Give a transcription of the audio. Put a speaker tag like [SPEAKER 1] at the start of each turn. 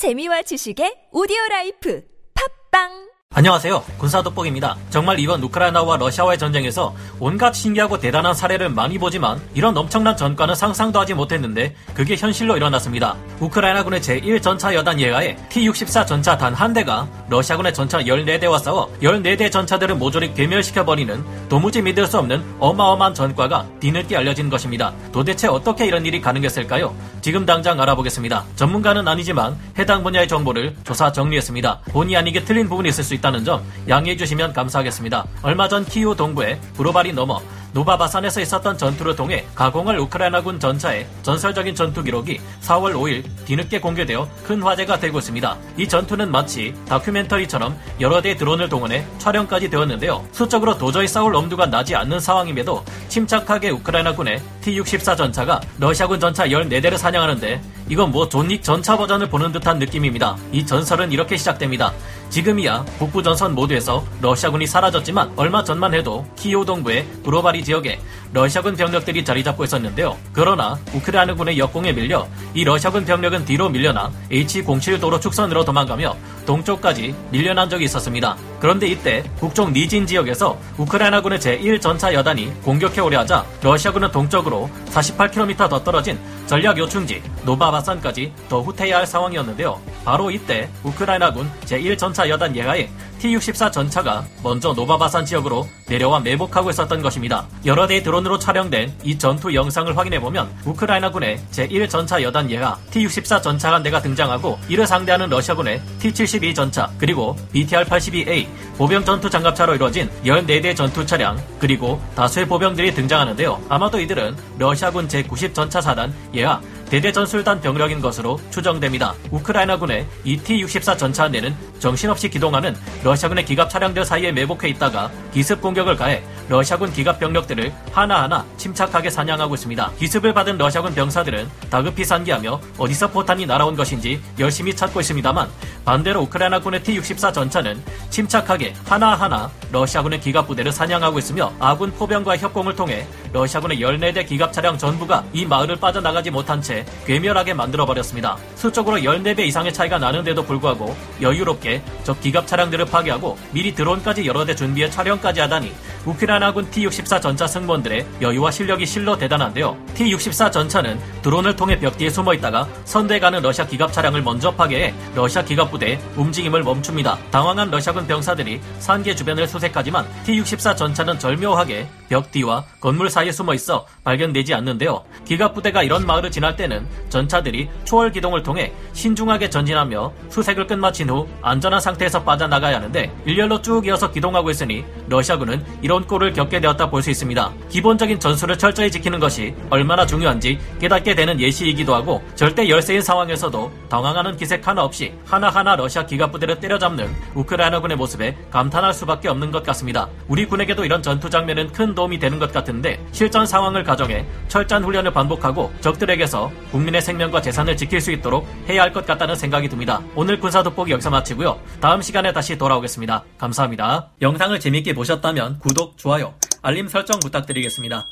[SPEAKER 1] 재미와 지식의 오디오 라이프. 팟빵
[SPEAKER 2] 안녕하세요. 군사 돋보기입니다. 정말 이번 우크라이나와 러시아와의 전쟁에서 온갖 신기하고 대단한 사례를 많이 보지만 이런 엄청난 전과는 상상도 하지 못했는데 그게 현실로 일어났습니다. 우크라이나군의 제1전차 여단 예하에 T-64 전차 단 한 대가 러시아군의 전차 14대와 싸워 14대 전차들을 모조리 괴멸시켜버리는 도무지 믿을 수 없는 어마어마한 전과가 뒤늦게 알려진 것입니다. 도대체 어떻게 이런 일이 가능했을까요? 지금 당장 알아보겠습니다. 전문가는 아니지만 해당 분야의 정보를 조사 정리했습니다. 본의 아니게 틀린 부분이 있을 수 있다 는 점 양해해 주시면 감사하겠습니다. 얼마 전 키우 동부에 브로발이 넘어 노바바산에서 있었던 전투를 통해 가공을 우크라이나군 전차의 전설적인 전투 기록이 4월 5일 뒤늦게 공개되어 큰 화제가 되고 있습니다. 이 전투는 마치 다큐멘터리처럼 여러 대의 드론을 동원해 촬영까지 되었는데요. 수적으로 도저히 싸울 엄두가 나지 않는 상황임에도 침착하게 우크라이나군의 T-64 전차가 러시아군 전차 14대를 사냥하는데 이건 뭐 존 윅 전차 버전을 보는 듯한 느낌입니다. 이 전설은 이렇게 시작됩니다. 지금이야 북부 전선 모두에서 러시아군이 사라졌지만 얼마 전만 해도 키이우 동부의 브로바리 지역에 러시아군 병력들이 자리 잡고 있었는데요. 그러나 우크라이나군의 역공에 밀려 이 러시아군 병력은 뒤로 밀려나 H07 도로 축선으로 도망가며 동쪽까지 밀려난 적이 있었습니다. 그런데 이때 북쪽 니진 지역에서 우크라이나군의 제1전차 여단이 공격해 오려 하자 러시아군은 동쪽으로 48km 더 떨어진 전략 요충지 노바바산까지 더 후퇴해야 할 상황이었는데요. 바로 이때 우크라이나군 제1전차 여단 예하에 T-64 전차가 먼저 노바바산 지역으로 내려와 매복하고 있었던 것입니다. 여러 대의 드론으로 촬영된 이 전투 영상을 확인해보면 우크라이나군의 제1전차 여단 예하 T-64 전차 한 대가 등장하고 이를 상대하는 러시아군의 T-72 전차 그리고 BTR-82A 보병 전투 장갑차로 이루어진 14대 전투 차량 그리고 다수의 보병들이 등장하는데요. 아마도 이들은 러시아군 제90 전차 사단 예하 대대전술단 병력인 것으로 추정됩니다. 우크라이나군의 ET-64 전차 한 대는 정신없이 기동하는 러시아군의 기갑 차량들 사이에 매복해 있다가 기습 공격을 가해 러시아군 기갑 병력들을 하나하나 침착하게 사냥하고 있습니다. 기습을 받은 러시아군 병사들은 다급히 산기하며 어디서 포탄이 날아온 것인지 열심히 찾고 있습니다만 반대로 우크라이나군의 T-64 전차는 침착하게 하나하나 러시아군의 기갑 부대를 사냥하고 있으며 아군 포병과의 협공을 통해 러시아군의 14대 기갑 차량 전부가 이 마을을 빠져나가지 못한 채 괴멸하게 만들어버렸습니다. 수적으로 14배 이상의 차이가 나는데도 불구하고 여유롭게 적 기갑 차량들을 파괴하고 미리 드론까지 여러 대 준비해 촬영까지 하다니 우크라이나 군 T-64 전차 승무원들의 여유와 실력이 실로 대단한데요. T-64 전차는 드론을 통해 벽 뒤에 숨어 있다가 선대에 가는 러시아 기갑 차량을 먼저 파괴해 러시아 기갑 부대의 움직임을 멈춥니다. 당황한 러시아군 병사들이 산계 주변을 수색하지만 T-64 전차는 절묘하게 벽 뒤와 건물 사이에 숨어 있어 발견되지 않는데요. 기갑 부대가 이런 마을을 지날 때는 전차들이 초월 기동을 통해 신중하게 전진하며 수색을 끝마친 후 안전한 상태에서 빠져나가야 하는데 일렬로 쭉 이어서 기동하고 있으니 러시아군은 이런 꼴을 겪게 되었다 볼 수 있습니다. 기본적인 전술을 철저히 지키는 것이 얼마나 중요한지 깨닫게 되는 예시이기도 하고 절대 열세인 상황에서도 당황하는 기색 하나 없이 하나하나 러시아 기갑 부대를 때려잡는 우크라이나군의 모습에 감탄할 수밖에 없는 것 같습니다. 우리 군에게도 이런 전투 장면은 큰 도움이 되는 것 같은데 실전 상황을 가정해 철저한 훈련을 반복하고 적들에게서 국민의 생명과 재산을 지킬 수 있도록 해야 할 것 같다는 생각이 듭니다. 오늘 군사 돋보기 여기서 마치고요. 다음 시간에 다시 돌아오겠습니다. 감사합니다. 영상을 재밌게 보셨다면 구독, 좋아요, 알림 설정 부탁드리겠습니다.